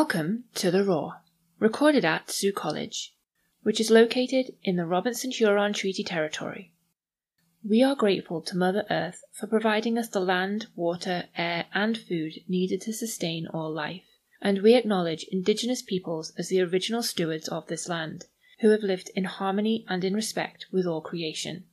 Welcome to The Raw, recorded at Sault College, which is located in the Robinson Huron Treaty Territory. We are grateful to Mother Earth for providing us the land, water, air, and food needed to sustain all life, and we acknowledge Indigenous peoples as the original stewards of this land, who have lived in harmony and in respect with all creation.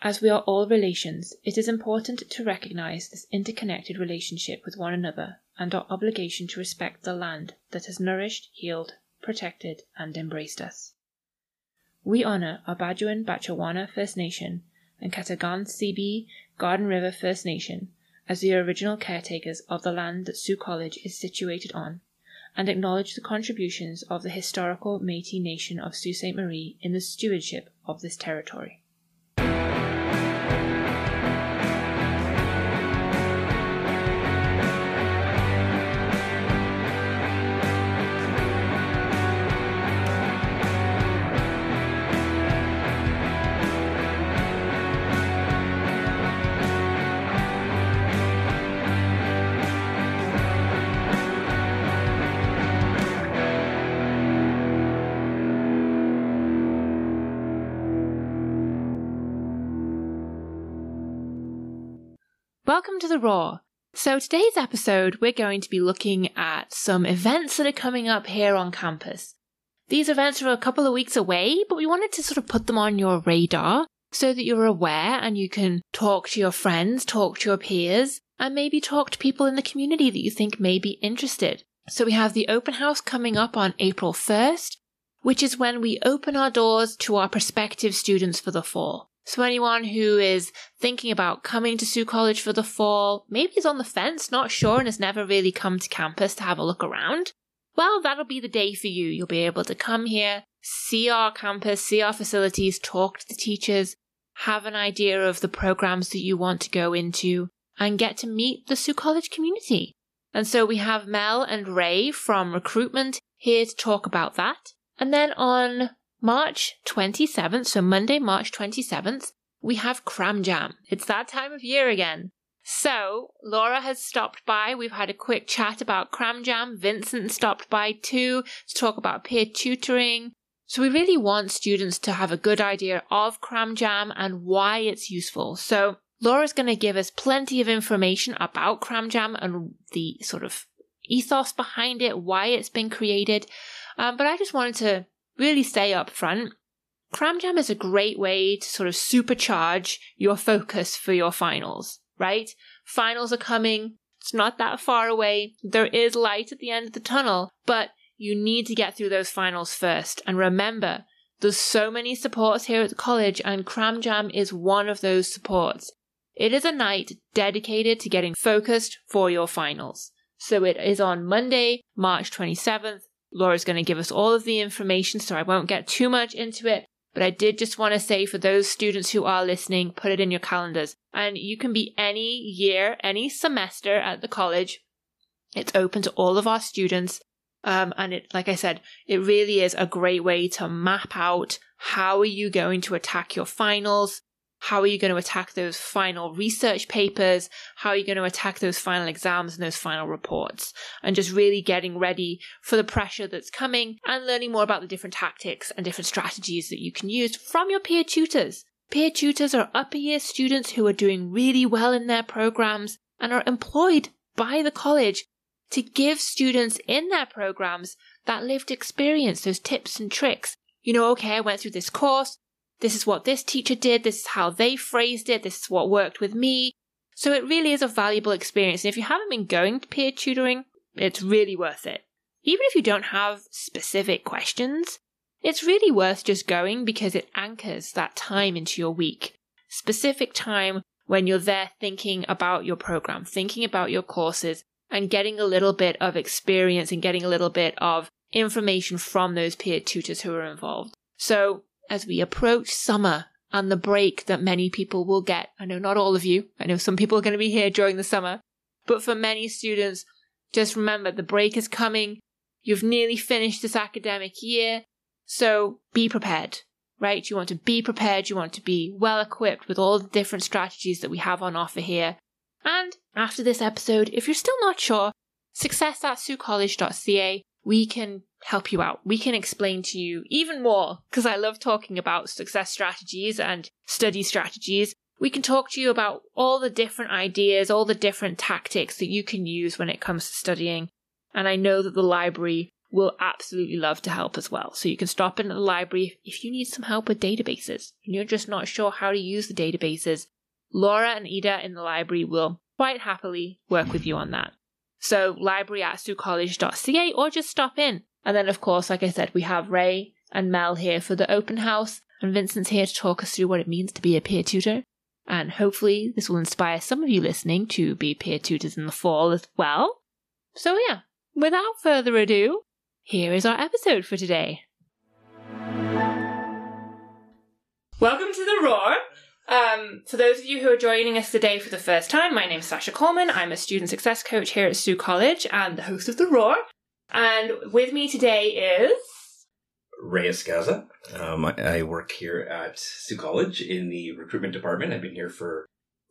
As we are all relations, it is important to recognize this interconnected relationship with one another and our obligation to respect the land that has nourished, healed, protected, and embraced us. We honor our Bajuan Batchewana First Nation and Ketegaunseebee Garden River First Nation as the original caretakers of the land that Sault College is situated on, and acknowledge the contributions of the historical Métis Nation of Sault Ste. Marie in the stewardship of this territory. Welcome to The Raw. So, today's episode, we're going to be looking at some events that are coming up here on campus. These events are a couple of weeks away, but we wanted to sort of put them on your radar so that you're aware and you can talk to your friends, talk to your peers, and maybe talk to people in the community that you think may be interested. So, we have the open house coming up on April 1st, which is when we open our doors to our prospective students for the fall. So anyone who is thinking about coming to Sault College for the fall, maybe is on the fence, not sure, and has never really come to campus to have a look around, well, that'll be the day for you. You'll be able to come here, see our campus, see our facilities, talk to the teachers, have an idea of the programs that you want to go into, and get to meet the Sault College community. And so we have Mel and Ray from recruitment here to talk about that. And then on March 27th, so Monday, March 27th, we have Cram Jam. It's that time of year again. So, Laura has stopped by. We've had a quick chat about Cram Jam. Vincent stopped by too to talk about peer tutoring. So, we really want students to have a good idea of Cram Jam and why it's useful. So, Laura's going to give us plenty of information about Cram Jam and the sort of ethos behind it, why it's been created. Um, but I just wanted to really stay up front. Cram Jam is a great way to sort of supercharge your focus for your finals, right? Finals are coming. It's not that far away. There is light at the end of the tunnel, but you need to get through those finals first. And remember, there's so many supports here at the college, and Cram Jam is one of those supports. It is a night dedicated to getting focused for your finals. So it is on Monday, March 27th Laura's going to give us all of the information, so I won't get too much into it. But I did just want to say for those students who are listening, put it in your calendars. And you can be any year, any semester at the college. It's open to all of our students. Um, and it, like I said, it really is a great way to map out how are you going to attack your finals? How are you going to attack those final research papers? How are you going to attack those final exams and those final reports? And just really getting ready for the pressure that's coming and learning more about the different tactics and different strategies that you can use from your peer tutors. Peer tutors are upper year students who are doing really well in their programs and are employed by the college to give students in their programs that lived experience, those tips and tricks. You know, okay, I went through this course. This is what this teacher did. This is how they phrased it. This is what worked with me. So it really is a valuable experience. And if you haven't been going to peer tutoring, it's really worth it. Even if you don't have specific questions, it's really worth just going because it anchors that time into your week. Specific time when you're there thinking about your program, thinking about your courses, and getting a little bit of experience and getting a little bit of information from those peer tutors who are involved. So as we approach summer and the break that many people will get. I know not all of you. I know some people are going to be here during the summer. But for many students, just remember the break is coming. You've nearly finished this academic year. So be prepared, right? You want to be prepared. You want to be well equipped with all the different strategies that we have on offer here. And after this episode, if you're still not sure, success at saultcollege.ca. We can help you out. We can explain to you even more because I love talking about success strategies and study strategies. We can talk to you about all the different ideas, all the different tactics that you can use when it comes to studying. And I know that the library will absolutely love to help as well. So you can stop in at the library if you need some help with databases and you're just not sure how to use the databases. Laura and Ida in the library will quite happily work with you on that. So library at saultcollege.ca or just stop in. And then of course, like I said, we have Ray and Mel here for the open house and Vincent's here to talk us through what it means to be a peer tutor. And hopefully this will inspire some of you listening to be peer tutors in the fall as well. So yeah, without further ado, here is our episode for today. Welcome to the Roar. Um, for those of you who are joining us today for the first time, my name is Sasha Coleman. I'm a student success coach here at Sault College and the host of the Roar. And with me today is Ray Escaza. Um, I, work here at Sault College in the recruitment department. I've been here for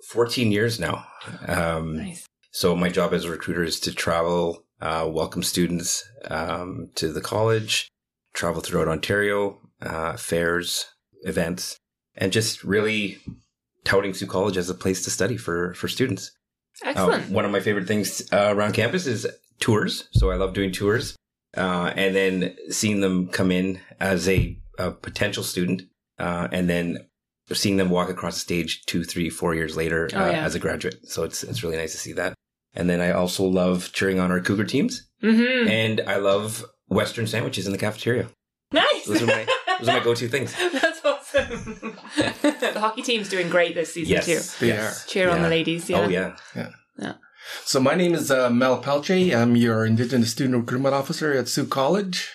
14 years now. Um, nice. So my job as a recruiter is to travel, uh, welcome students um, to the college, travel throughout Ontario, uh, fairs, events, and just really touting Sault College as a place to study for for students. Excellent. Um, one of my favorite things uh, around campus is tours. So I love doing tours, uh, and then seeing them come in as a, a potential student, uh, and then seeing them walk across the stage two, three, four years later Oh, uh, yeah. as a graduate. So it's it's really nice to see that. And then I also love cheering on our Cougar teams, mm-hmm. and I love Western sandwiches in the cafeteria. Nice. Those are my those are my go-to things. That's awesome. the hockey team's doing great this season Yes, too. They yes. Cheer on the ladies. Yeah. Oh yeah, yeah. So my name is uh, Mel Pelche. I'm your Indigenous Student Recruitment Officer at Sault College,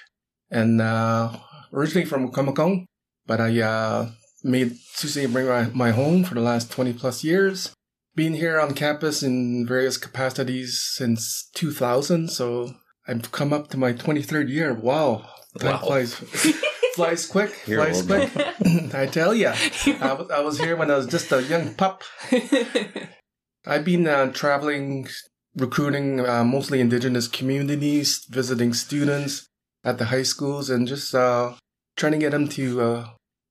and uh, originally from Comacone, but I uh, made Sault Ste. Marie my, my home for the last 20 plus years. Been here on campus in various capacities since 2000, so I've come up to my 23rd year. Wow, time Wow. flies flies quick, You're flies old quick. I tell ya, I was, I was here when I was just a young pup. I've been uh, traveling, recruiting uh, mostly indigenous communities, visiting students at the high schools, and just uh, trying to get them to uh,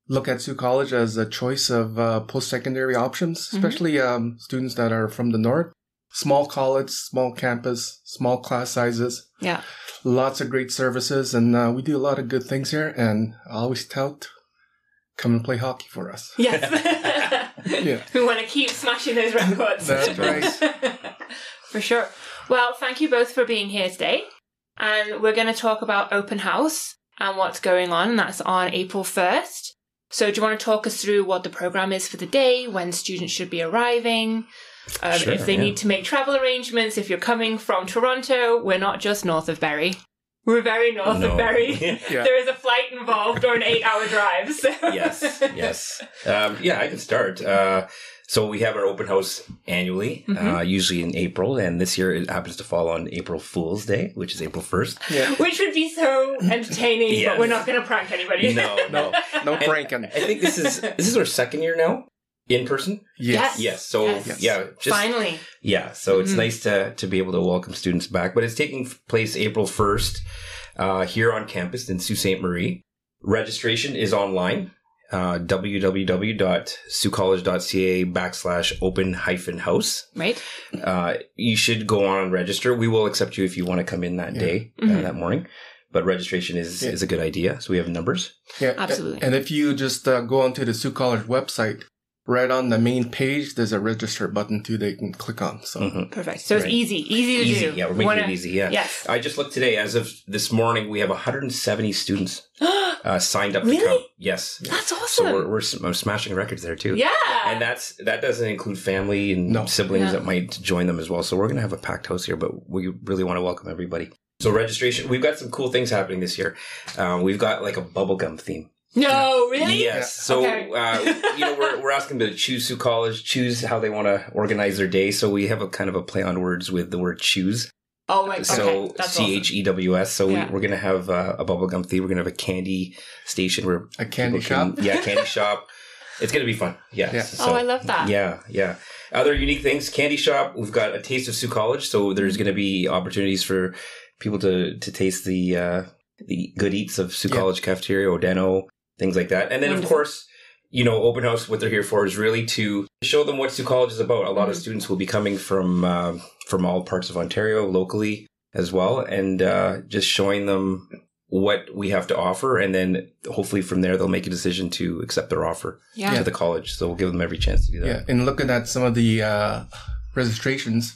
look at Sault College as a choice of uh, post secondary options, Mhm. especially um, students that are from the north. Small college, small campus, small class sizes, yeah. lots of great services, and uh, we do a lot of good things here. And I always tout, come and play hockey for us. Yes. Yeah. We want to keep smashing those records. That's right. for sure. Well, thank you both for being here today. And we're going to talk about open house and what's going on. That's on April 1st. So, do you want to talk us through what the program is for the day, when students should be arriving, um, Sure, if they yeah. need to make travel arrangements, if you're coming from Toronto? We're not just north of Barrie. We're very north of No. Barrie. Yeah. There is a flight involved or an eight hour drive. So. yes, yes. Um, yeah, I can start. Uh, so we have our open house annually, uh, Mhm. usually in April, and this year it happens to fall on April Fool's Day, which is April first. Yeah. Which would be so entertaining, Yes. but we're not going to prank anybody. No, no. No And pranking. I think this is this is our second year now in person. Yes. Yes. So Yes. yeah, just Finally. yeah. So it's Mhm. nice to to be able to welcome students back. But it's taking place April first uh, here on campus in Sault Ste. Marie. Registration is online. Uh, www.saultcollege.ca backslash open hyphen house. Right? Uh, you should go on and register. We will accept you if you want to come in that Yeah. day, Mhm. uh, that morning. But registration is, Yeah. is a good idea. So we have numbers. Yeah, Absolutely. And if you just uh, go onto the Sault College website, right on the main page, there's a register button too they can click on. So Mhm. Perfect. So it's easy. Easy to Easy. do. Yeah, we're making wanna- it easy. Yeah. Yes. I just looked today. As of this morning, we have 170 students uh, signed up Really? to come. Yes. That's awesome. So awesome. we're, we're sm- I'm smashing records there too. yeah. And that's that doesn't include family and No. siblings Yeah. that might join them as well. So we're gonna have a packed house here, but we really want to welcome everybody. So registration, we've got some cool things happening this year. Um, we've got like a bubblegum theme. No, really? Yes. Yeah. So Okay. uh, you know we're we're asking them to choose Sault College, choose how they want to organize their day. So we have a kind of a play on words with the word choose. Oh my god. So C H E W S. So Yeah. we, we're gonna have uh, a bubblegum theme. We're gonna have a candy station where a candy people can- shop. yeah, candy shop. it's going to be fun. Yeah. Yeah. oh, I love that. Yeah, yeah. Other unique things, candy shop. We've got a taste of Sault College, so there's going to be opportunities for people to to taste the uh, the good eats of Sault Yeah. College cafeteria, Odeno, things like that. And then, of course, you know, open house. What they're here for is really to show them what Sault College is about. A lot of Mhm. students will be coming from uh, from all parts of Ontario, locally as well, and uh, just showing them what we have to offer, and then hopefully from there they'll make a decision to accept their offer Yeah. to the college. So we'll give them every chance to do that. Yeah, and looking at some of the uh, registrations,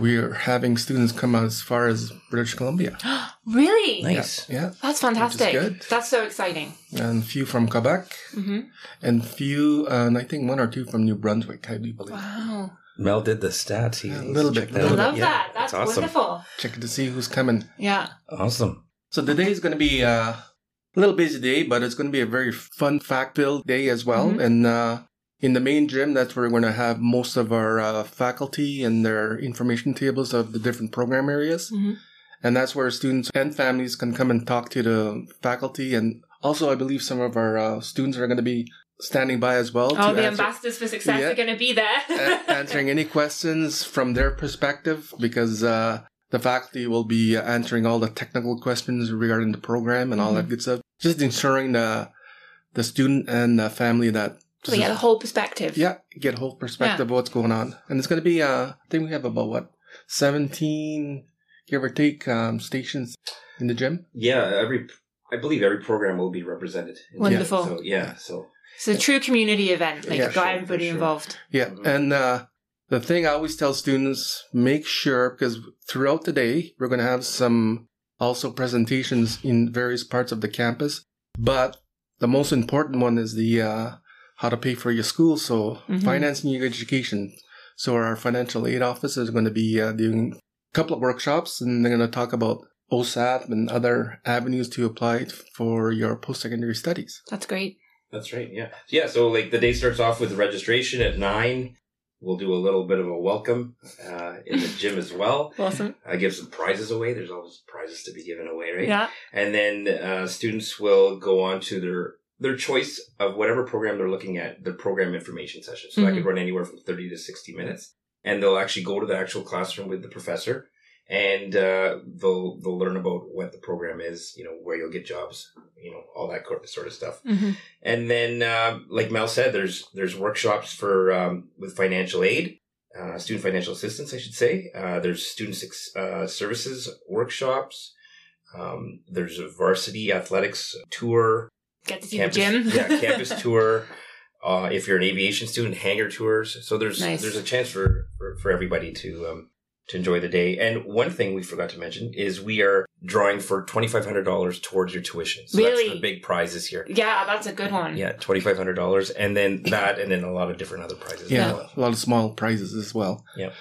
we're having students come out as far as British Columbia. Really? Nice. Yeah, That's fantastic. good. That's so exciting. and a few from Quebec, hmm and few, uh, and I think one or two from New Brunswick, I do believe. Wow. Mel did the stats. He, Yeah, a little bit, I love bit, Yeah, that. That's awesome. wonderful. Checking to see who's coming. Yeah. Awesome. So the day is going to be uh, a little busy day, but it's going to be a very fun fact-filled day as well. Mhm. And uh, in the main gym, that's where we're going to have most of our uh, faculty and their information tables of the different program areas. hmm And that's where students and families can come and talk to the faculty. And also, I believe some of our uh, students are going to be standing by as well Oh, to the answer, ambassadors for success Yeah. are going to be there. a- answering any questions from their perspective because uh, the faculty will be answering all the technical questions regarding the program and all that good stuff. Just ensuring the the student and the family that so we get a whole perspective. yeah get a whole perspective of what's going on. And it's going to be uh, I think we have about what seventeen give or take um, stations in the gym. Yeah, every I believe every program will be represented. Wonderful. So yeah, so It's a true community event. Like, Yeah, got sure, everybody sure. involved. Yeah, Mhm. and uh, the thing I always tell students, make sure because throughout the day we're going to have some also presentations in various parts of the campus, but the most important one is the uh, how to pay for your school. So Mhm. financing your education. So our financial aid office is going to be uh, doing a couple of workshops, and they're going to talk about OSAP and other avenues to apply for your post-secondary studies. That's great. that's right. Yeah, yeah. So like the day starts off with registration at nine. We'll do a little bit of a welcome uh, in the gym as well. Awesome. I give some prizes away. There's always prizes to be given away, right? Yeah. And then uh, students will go on to their their choice of whatever program they're looking at, the program information session. So that Mhm. could run anywhere from 30 to 60 minutes. And they'll actually go to the actual classroom with the professor and uh, they'll they'll learn about what the program is, you know, where you'll get jobs, you know, all that sort of stuff. hmm And then, uh, like Mel said, there's there's workshops for um, with financial aid, uh, student financial assistance, I should say. Uh, there's student uh, services workshops. Um, there's a varsity athletics tour, Get to see campus, the gym. yeah, campus tour. Uh, if you're an aviation student, hangar tours. So there's Nice. there's a chance for, for, for everybody to um, to enjoy the day. And one thing we forgot to mention is we are drawing for twenty five hundred dollars towards your tuition. So Really? that's the big prize this year. Yeah, that's a good one. Yeah, twenty five hundred dollars, and then that, and then a lot of different other prizes. Yeah, as well. a lot of small prizes as well. Yep.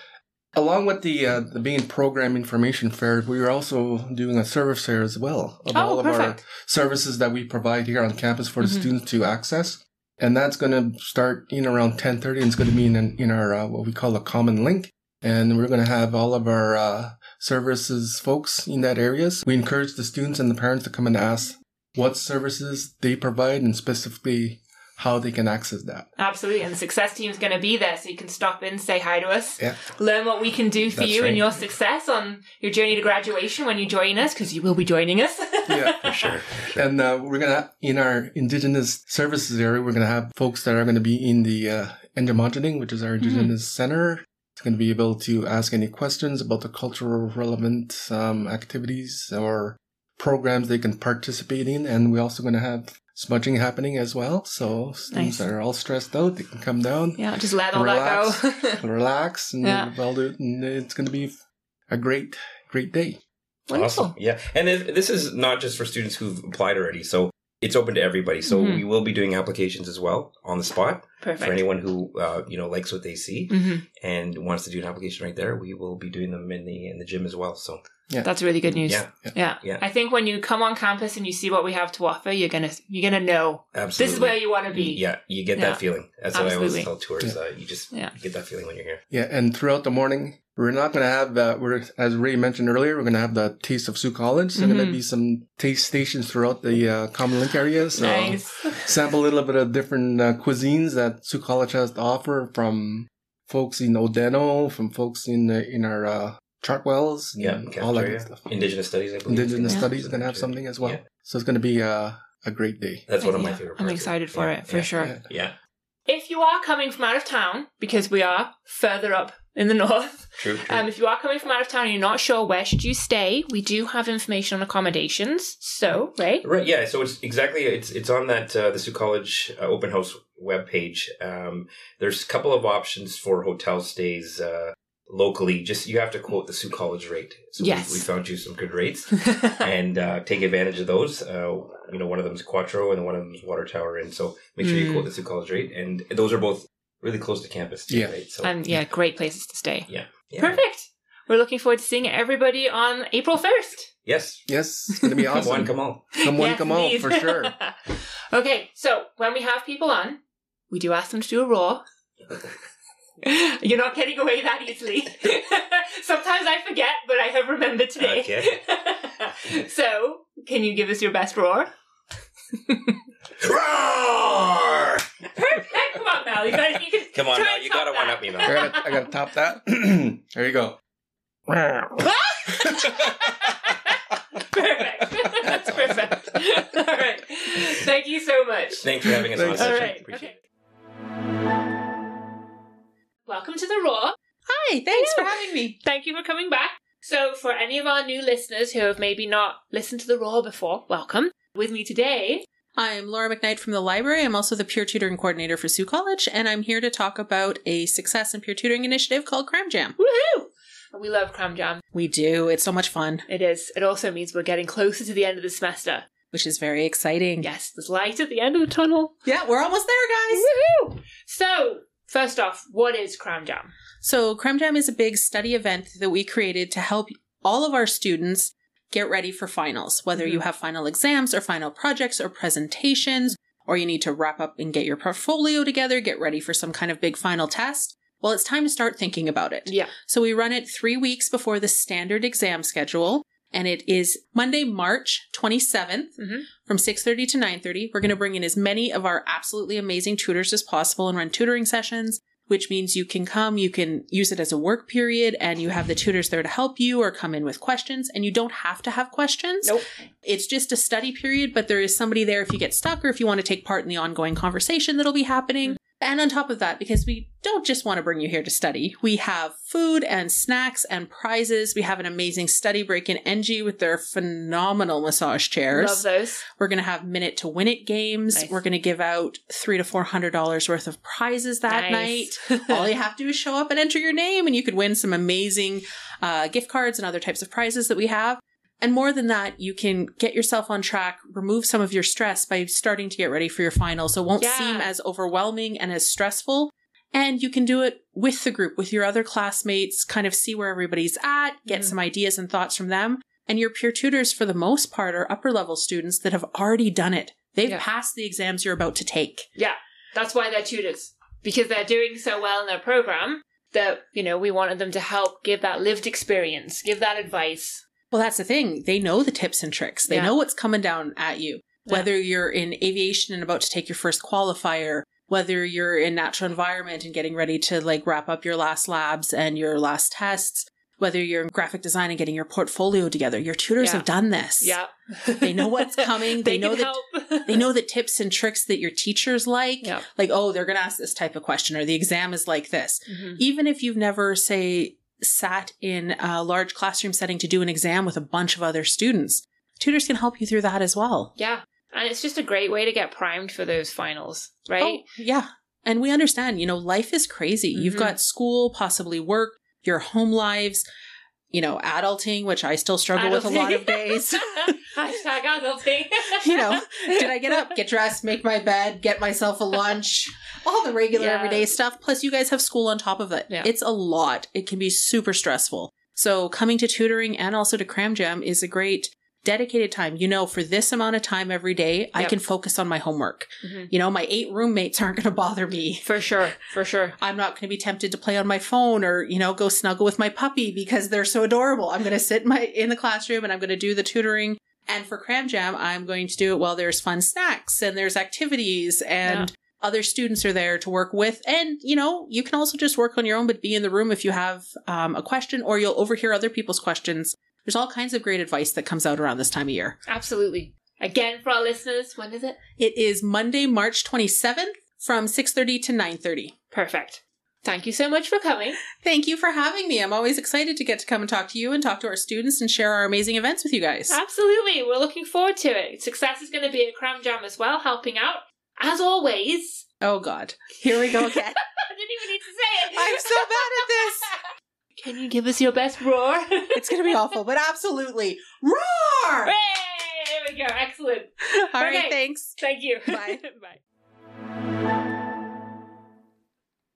Along with the uh, the main program information fair, we are also doing a service fair as well of Oh, all of our services that we provide here on campus for Mhm. the students to access. And that's going to start in around ten thirty, and it's going to be in in our uh, what we call a common link. And we're going to have all of our uh, services folks in that areas. We encourage the students and the parents to come and ask what services they provide and specifically how they can access that. Absolutely. And the success team is going to be there so you can stop in, say hi to us, Yeah. learn what we can do for That's you right. and your success on your journey to graduation when you join us, because you will be joining us. Yeah. for sure. for sure. And uh, we're gonna in our indigenous services area, we're gonna have folks that are gonna be in the uh, Endomogening, which is our indigenous center. It's gonna be able to ask any questions about the cultural relevant um, activities or programs they can participate in, and we're also gonna have smudging happening as well. So students Nice. that are all stressed out, they can come down, yeah, just let all Relax. that go. relax, and Yeah. well do it, and it's gonna be a great, great day. Wonderful. Awesome. Yeah, and this is not just for students who've applied already. So it's open to everybody. So Mhm. we will be doing applications as well on the spot for anyone who uh, you know likes what they see hmm and wants to do an application right there. We will be doing them in the in the gym as well. So Yeah. That's really good news. Yeah, Yeah. Yeah. I think when you come on campus and you see what we have to offer, you're gonna you're gonna know absolutely. this is where you want to be. Yeah, you get Yeah. that feeling. That's what I always tell tours. Uh, you just Yeah. get that feeling when you're here. Yeah, and throughout the morning, we're not going to have, uh, we're, as Ray mentioned earlier, we're going to have the Taste of Sault College. There's going Mhm. to be some taste stations throughout the uh, Common Link area. So Nice. sample a little bit of different uh, cuisines that Sault College has to offer from folks in Odeno, from folks in uh, in our uh, Chartwells, and Yeah, all that good stuff. Indigenous studies, I believe. Indigenous Yeah. studies are going to have something as well. Yeah. So it's going to be uh, a great day. That's one of my Yeah, favorite. I'm excited for Yeah, it for yeah, sure. Yeah. Yeah, If you are coming from out of town, because we are further up in the north, true. true. um, if you are coming from out of town and you're not sure where should you stay, we do have information on accommodations. So, Ray, Right. Yeah. So it's exactly it's it's on that uh, the Sault College uh, open house webpage. Um, there's a couple of options for hotel stays uh, locally. Just you have to quote the Sault College rate. So Yes. we, found you some good rates and uh, take advantage of those. Uh, you know, one of them is Quattro and one of them is Water Tower. And so make sure you Mm. quote the Sault College rate. And those are both really close to campus. Too, Yeah. Right. So and yeah, great places to stay. yeah. yeah. Perfect. We're looking forward to seeing everybody on April 1st. Yes. Yes, it's going to be Come awesome. on. Come on. Come on, Yes, come on, please. for sure. okay, so when we have people on, we do ask them to do a raw. You're not getting away that easily. Sometimes I forget, but I have remembered today. Okay. so, can you give us your best roar? Roar! Perfect. Come on, Mel. You gotta, you can Come on try now. You got to one up me I now. gotta, I gotta top that. there you go. Perfect. That's perfect. All right. Thank you so much. Thanks for having us on. Thanks. All Session. right. Appreciate Okay. it. Welcome to the Raw. Hi, thanks for having me. Thank you for coming back. So, for any of our new listeners who have maybe not listened to the Raw before, welcome. With me today, I'm Laura McKnight from the library. I'm also the peer tutoring coordinator for Sault College, and I'm here to talk about a success and peer tutoring initiative called Cram Jam. woohoo! We love Cram Jam. We do. It's so much fun, It is. It also means we're getting closer to the end of the semester. which is very exciting. Yes, there's light at the end of the tunnel. Yeah, we're almost there, guys. Woohoo! So, first off, what is Cram Jam? So, Cram Jam is a big study event that we created to help all of our students get ready for finals, whether you mm-hmm. have final exams or final projects or presentations, or you need to wrap up and get your portfolio together, get ready for some kind of big final test. Well, it's time to start thinking about it. Yeah. So we run it three weeks before the standard exam schedule, and it is Monday, March 27th Mhm. from 6.30 to 9.30. We're going to bring in as many of our absolutely amazing tutors as possible and run tutoring sessions, which means you can come, you can use it as a work period, and you have the tutors there to help you or come in with questions, and you don't have to have questions. Nope. It's just a study period, but there is somebody there if you get stuck or if you want to take part in the ongoing conversation that'll be happening. And on top of that, because we don't just want to bring you here to study, we have food and snacks and prizes. We have an amazing study break in NG with their phenomenal massage chairs. Love those. We're going to have minute to win it games. Nice. We're going to give out three to four hundred dollars worth of prizes that Nice. night. All you have to do is show up and enter your name, and you could win some amazing uh, gift cards and other types of prizes that we have. And more than that, you can get yourself on track, remove some of your stress by starting to get ready for your final. So it won't Yeah. seem as overwhelming and as stressful. And you can do it with the group, with your other classmates, kind of see where everybody's at, get Mhm. some ideas and thoughts from them. And your peer tutors, for the most part, are upper level students that have already done it. They've Yeah. passed the exams you're about to take. Yeah, that's why they're tutors because they're doing so well in their program that you know we wanted them to help give that lived experience, give that advice. Well, that's the thing. They know the tips and tricks. They Yeah. know what's coming down at you. Whether you're in aviation and about to take your first qualifier, whether you're in natural environment and getting ready to like wrap up your last labs and your last tests, whether you're in graphic design and getting your portfolio together. Your tutors Yeah. have done this. Yeah, They know what's coming. They, know can that they know the tips and tricks that your teachers like. Yeah. Like, oh, they're going to ask this type of question or the exam is like this. Mhm. Even if you've never, say, sat in a large classroom setting to do an exam with a bunch of other students, tutors can help you through that as well. Yeah, and it's just a great way to get primed for those finals, right? Oh, yeah. And we understand, you know, life is crazy. You've Mhm. got school, possibly work, your home lives, you know, adulting, which I still struggle with a lot of days. Hashtag adulting. you know, did I get up, get dressed, make my bed, get myself a lunch, all the regular Yeah. everyday stuff. Plus, you guys have school on top of it. Yeah. It's a lot. It can be super stressful. So coming to tutoring and also to Cram Jam is a great dedicated time. You know, for this amount of time every day, I can focus on my homework. Mhm. You know, my eight roommates aren't going to bother me. For sure, for sure. I'm not going to be tempted to play on my phone or, you know, go snuggle with my puppy because they're so adorable. I'm going to sit in my in the classroom and I'm going to do the tutoring. And for Cram Jam, I'm going to do it while there's fun snacks and there's activities and other students are there to work with. And, you know, you can also just work on your own, but be in the room if you have um, a question or you'll overhear other people's questions. There's all kinds of great advice that comes out around this time of year. Absolutely. Again, for our listeners, when is it? It is Monday, March 27th from 6.30 to 9.30. Perfect. Thank you so much for coming. Thank you for having me. I'm always excited to get to come and talk to you and talk to our students and share our amazing events with you guys. Absolutely. We're looking forward to it. Success is going to be at Cram Jam as well, helping out. As always. Oh God, here we go again. I didn't even need to say it. I'm so bad at this. Can you give us your best roar? It's gonna be awful, but absolutely roar. Hooray! There we go. Excellent. All right, Okay. thanks. Thank you. Bye. Bye.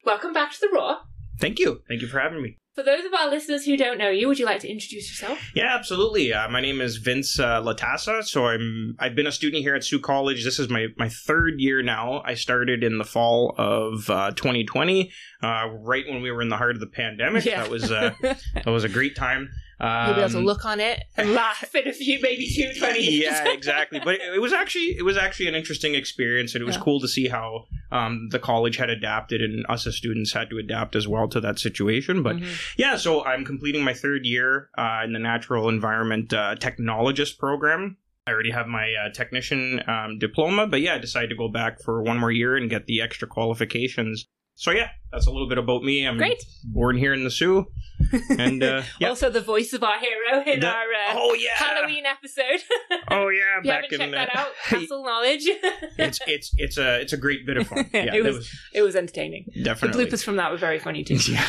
Welcome back to the Raw. Thank you. Thank you for having me. For those of our listeners who don't know you, would you like to introduce yourself? Yeah, absolutely. Uh, my name is Vince uh, Latassa. So I'm I've been a student here at Sault College. This is my my third year now. I started in the fall of uh, 2020, uh, right when we were in the heart of the pandemic. Yeah. That was uh, that was a great time. Um, You'll be able to look on it and laugh in a few, maybe two, twenty years. yeah, exactly. But it, it was actually it was actually an interesting experience, and it was Yeah. cool to see how um, the college had adapted, and us as students had to adapt as well to that situation. But Mhm. yeah, so I'm completing my third year uh, in the natural environment uh, technologist program. I already have my uh, technician um, diploma, but yeah, I decided to go back for one more year and get the extra qualifications. So yeah, that's a little bit about me. I'm Great. born here in the Soo, and uh, yeah. Also, the voice of our hero in The- our uh, oh yeah, Halloween episode. Oh yeah, if you back haven't in checked that out, Castle Knowledge. it's it's it's a it's a great bit of fun. Yeah, It was- it was entertaining. definitely The bloopers from that were very funny too. Yeah.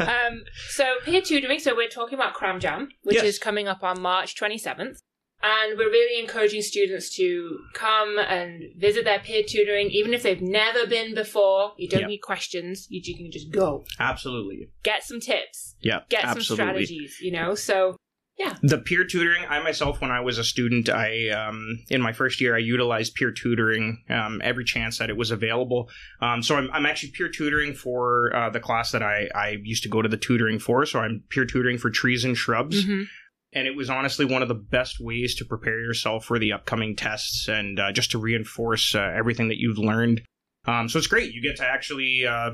um, so peer tutoring. So we're talking about Cram Jam, which Yes. is coming up on March 27th. And we're really encouraging students to come and visit their peer tutoring, even if they've never been before. You don't Yep. need questions. You, you can just go. Absolutely. Get some tips. Yeah. Get some strategies, you know? So, yeah. The peer tutoring, I myself, when I was a student, I um, in my first year, I utilized peer tutoring um, every chance that it was available. Um, so I'm, I'm actually peer tutoring for uh, the class that I, I used to go to the tutoring for. So I'm peer tutoring for trees and shrubs. mhm. And it was honestly one of the best ways to prepare yourself for the upcoming tests and uh, just to reinforce uh, everything that you've learned. Um, so it's great. You get to actually uh,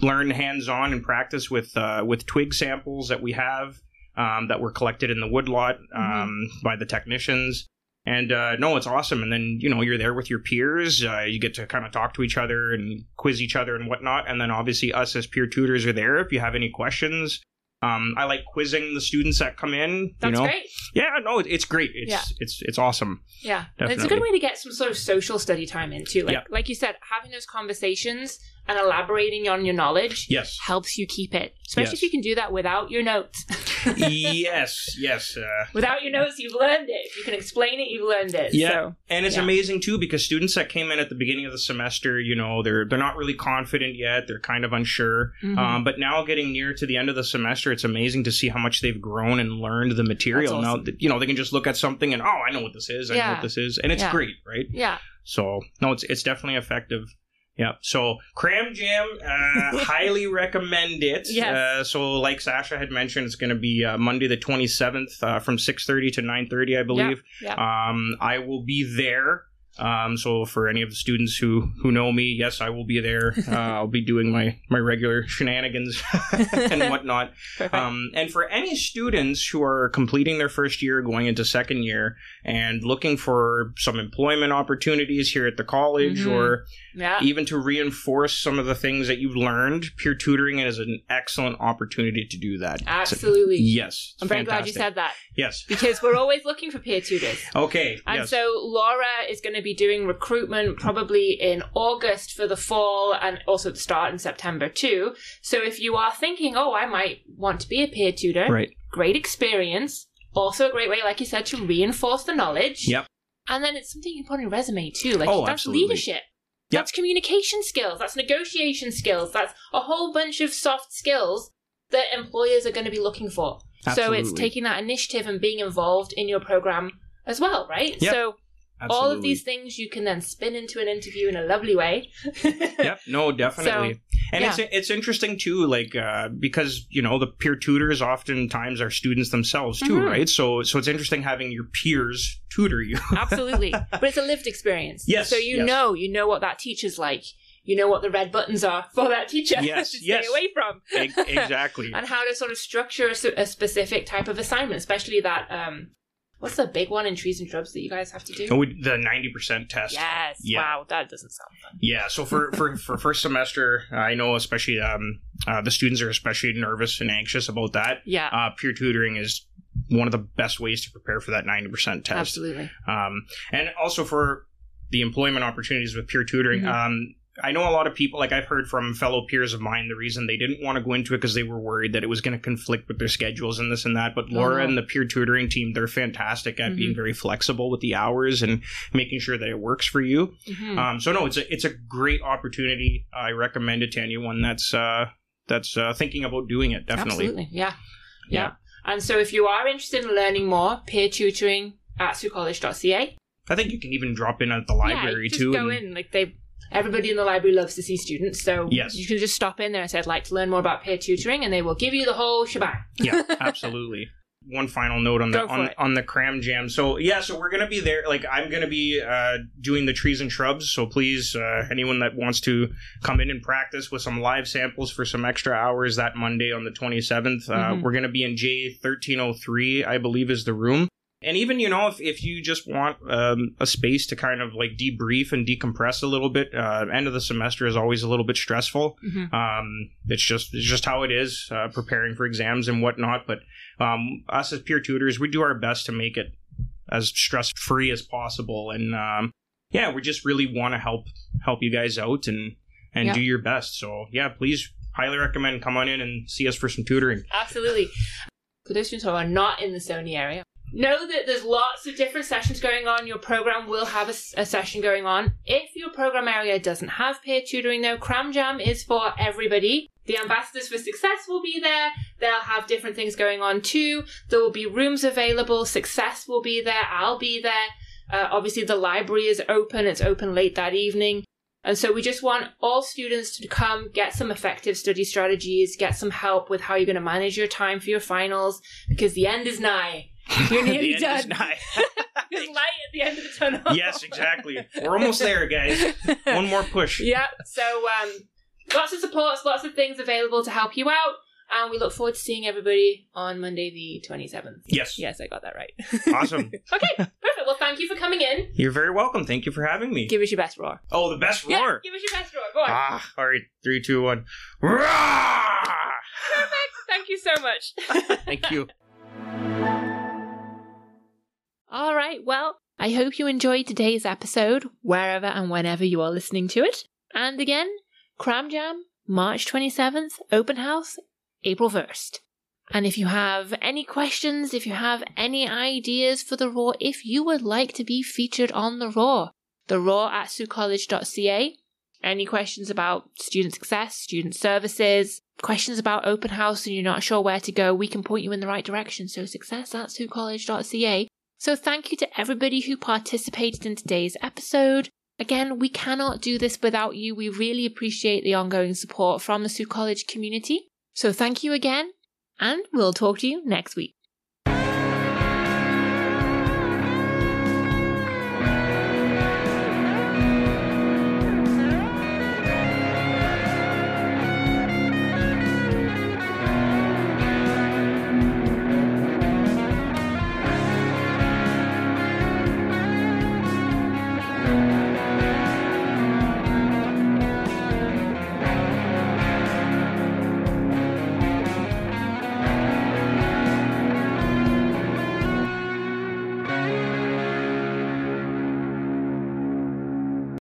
learn hands-on and practice with uh, with twig samples that we have um, that were collected in the woodlot um, by the technicians. And uh, no, it's awesome. And then you know you're there with your peers. Uh, you get to kind of talk to each other and quiz each other and whatnot. And then obviously us as peer tutors are there if you have any questions. Um, I like quizzing the students that come in. That's you know, great. yeah, no, it- it's great. It's Yeah. it's it's awesome. Yeah. It's a good way to get some sort of social study time in too. Like Yeah. like you said, having those conversations and elaborating on your knowledge Yes, helps you keep it. Especially Yes. if you can do that without your notes. yes, yes. Uh, without your notes, you've learned it. If you can explain it, you've learned it. Yeah. So and it's Yeah. amazing too because students that came in at the beginning of the semester, you know, they're they're not really confident yet. They're kind of unsure. Mhm. Um, but now getting near to the end of the semester, it's amazing to see how much they've grown and learned the material. That's Now, you know, they can just look at something and oh, I know what this is. I know Yeah. what this is, and it's Yeah. great, right? yeah. So no, it's it's definitely effective. Yeah. So Cram Jam, uh, highly recommend it. Yes. Uh, so like Sasha had mentioned, it's going to be uh, Monday the twenty seventh uh, from six thirty to nine thirty, I believe. Yeah. Um, I will be there. Um, so for any of the students who who know me, yes, I will be there. Uh, I'll be doing my my regular shenanigans and whatnot. Um, and for any students who are completing their first year, going into second year, and looking for some employment opportunities here at the college, Mhm. or yeah. even to reinforce some of the things that you've learned, peer tutoring is an excellent opportunity to do that. So- Absolutely. yes. I'm very glad you said that Yes. because we're always looking for peer tutors. Okay. And yes. so Laura is going to be doing recruitment probably in August for the fall and also the start in September too. So if you are thinking, oh, I might want to be a peer tutor, right. great experience. Also a great way, like you said, to reinforce the knowledge. Yep. And then it's something you put on your resume too. Like Oh, that's absolutely. leadership. Yep. That's communication skills. That's negotiation skills. That's a whole bunch of soft skills that employers are going to be looking for. So it's taking that initiative and being involved in your program as well, right? Yep. So all of these things you can then spin into an interview in a lovely way. yep no definitely and it's it's interesting too like uh, because you know the peer tutors oftentimes are students themselves too Mhm. right so so it's interesting having your peers tutor you Absolutely. but it's a lived experience. Yes, So you yes. know, you know what that teacher's like. You know what the red buttons are for that teacher Yes, to stay yes. away from. Exactly and how to sort of structure a specific type of assignment, especially that, um, what's the big one in trees and shrubs that you guys have to do? Oh, we- the 90% test Yes. Yeah. Wow, that doesn't sound fun. Yeah, so for, for, for first semester, I know especially um, uh, the students are especially nervous and anxious about that. Yeah, Uh, peer tutoring is one of the best ways to prepare for that 90% test. absolutely. Um, and also for the employment opportunities with peer tutoring. Mhm. Um, I know a lot of people, like I've heard from fellow peers of mine, the reason they didn't want to go into it because they were worried that it was going to conflict with their schedules and this and that. But Laura no. and the peer tutoring team, they're fantastic at being very flexible with the hours and making sure that it works for you. Mhm. Um, so no, it's a it's a great opportunity. I recommend it to anyone that's uh, that's uh, thinking about doing it. Definitely. Absolutely. Yeah. yeah. Yeah. And so if you are interested in learning more, peer tutoring at saultcollege.ca. I think you can even drop in at the yeah, library you just too. go and- in. Like they everybody in the library loves to see students. So Yes. you can just stop in there and say, I'd like to learn more about peer tutoring and they will give you the whole shebang. yeah, absolutely. One final note on the Go on, on the cram jam. So yeah, so we're gonna be there. Like I'm gonna be uh, doing the trees and shrubs. So please, uh, anyone that wants to come in and practice with some live samples for some extra hours that Monday on the 27th, uh, Mhm. we're gonna be in J 1303, I believe, is the room. And even you know if, if you just want um, a space to kind of like debrief and decompress a little bit, uh, end of the semester is always a little bit stressful. Mhm. Um, it's just it's just how it is uh, preparing for exams and whatnot. But um, us as peer tutors, we do our best to make it as stress free as possible. And um, yeah, we just really want to help help you guys out and and Yeah. do your best. So yeah, please highly recommend come on in and see us for some tutoring. Absolutely. For those students who are not in the Sony area, know that there's lots of different sessions going on. Your program will have a session going on. If your program area doesn't have peer tutoring, though, Cram Jam is for everybody. The ambassadors for success will be there. They'll have different things going on too. There will be rooms available. Success will be there. I'll be there. Uh, obviously, the library is open. It's open late that evening. And so we just want all students to come, get some effective study strategies, get some help with how you're going to manage your time for your finals, because the end is nigh. You're nearly The done. light at the end of the tunnel. yes, exactly. We're almost there, guys. One more push. yeah. So um, lots of supports, lots of things available to help you out, and we look forward to seeing everybody on Monday the 27th. Yes. Yes, I got that right. Awesome. okay, perfect. Well, thank you for coming in. You're very welcome. Thank you for having me. Give us your best roar. Oh, the best Yeah, roar. give us your best roar. Go on. Ah, all right. Three, two, one. Roar! Perfect. Thank you so much. Thank you. All right, well, I hope you enjoyed today's episode, wherever and whenever you are listening to it. And again, Cram Jam, March 27th, open house, April 1st. And if you have any questions, if you have any ideas for the Raw, if you would like to be featured on the Raw, the Raw at saultcollege.ca. Any questions about student success, student services, questions about open house and you're not sure where to go, we can point you in the right direction. So success at saultcollege.ca. So thank you to everybody who participated in today's episode. Again, we cannot do this without you. We really appreciate the ongoing support from the Sault College community. So thank you again, and we'll talk to you next week.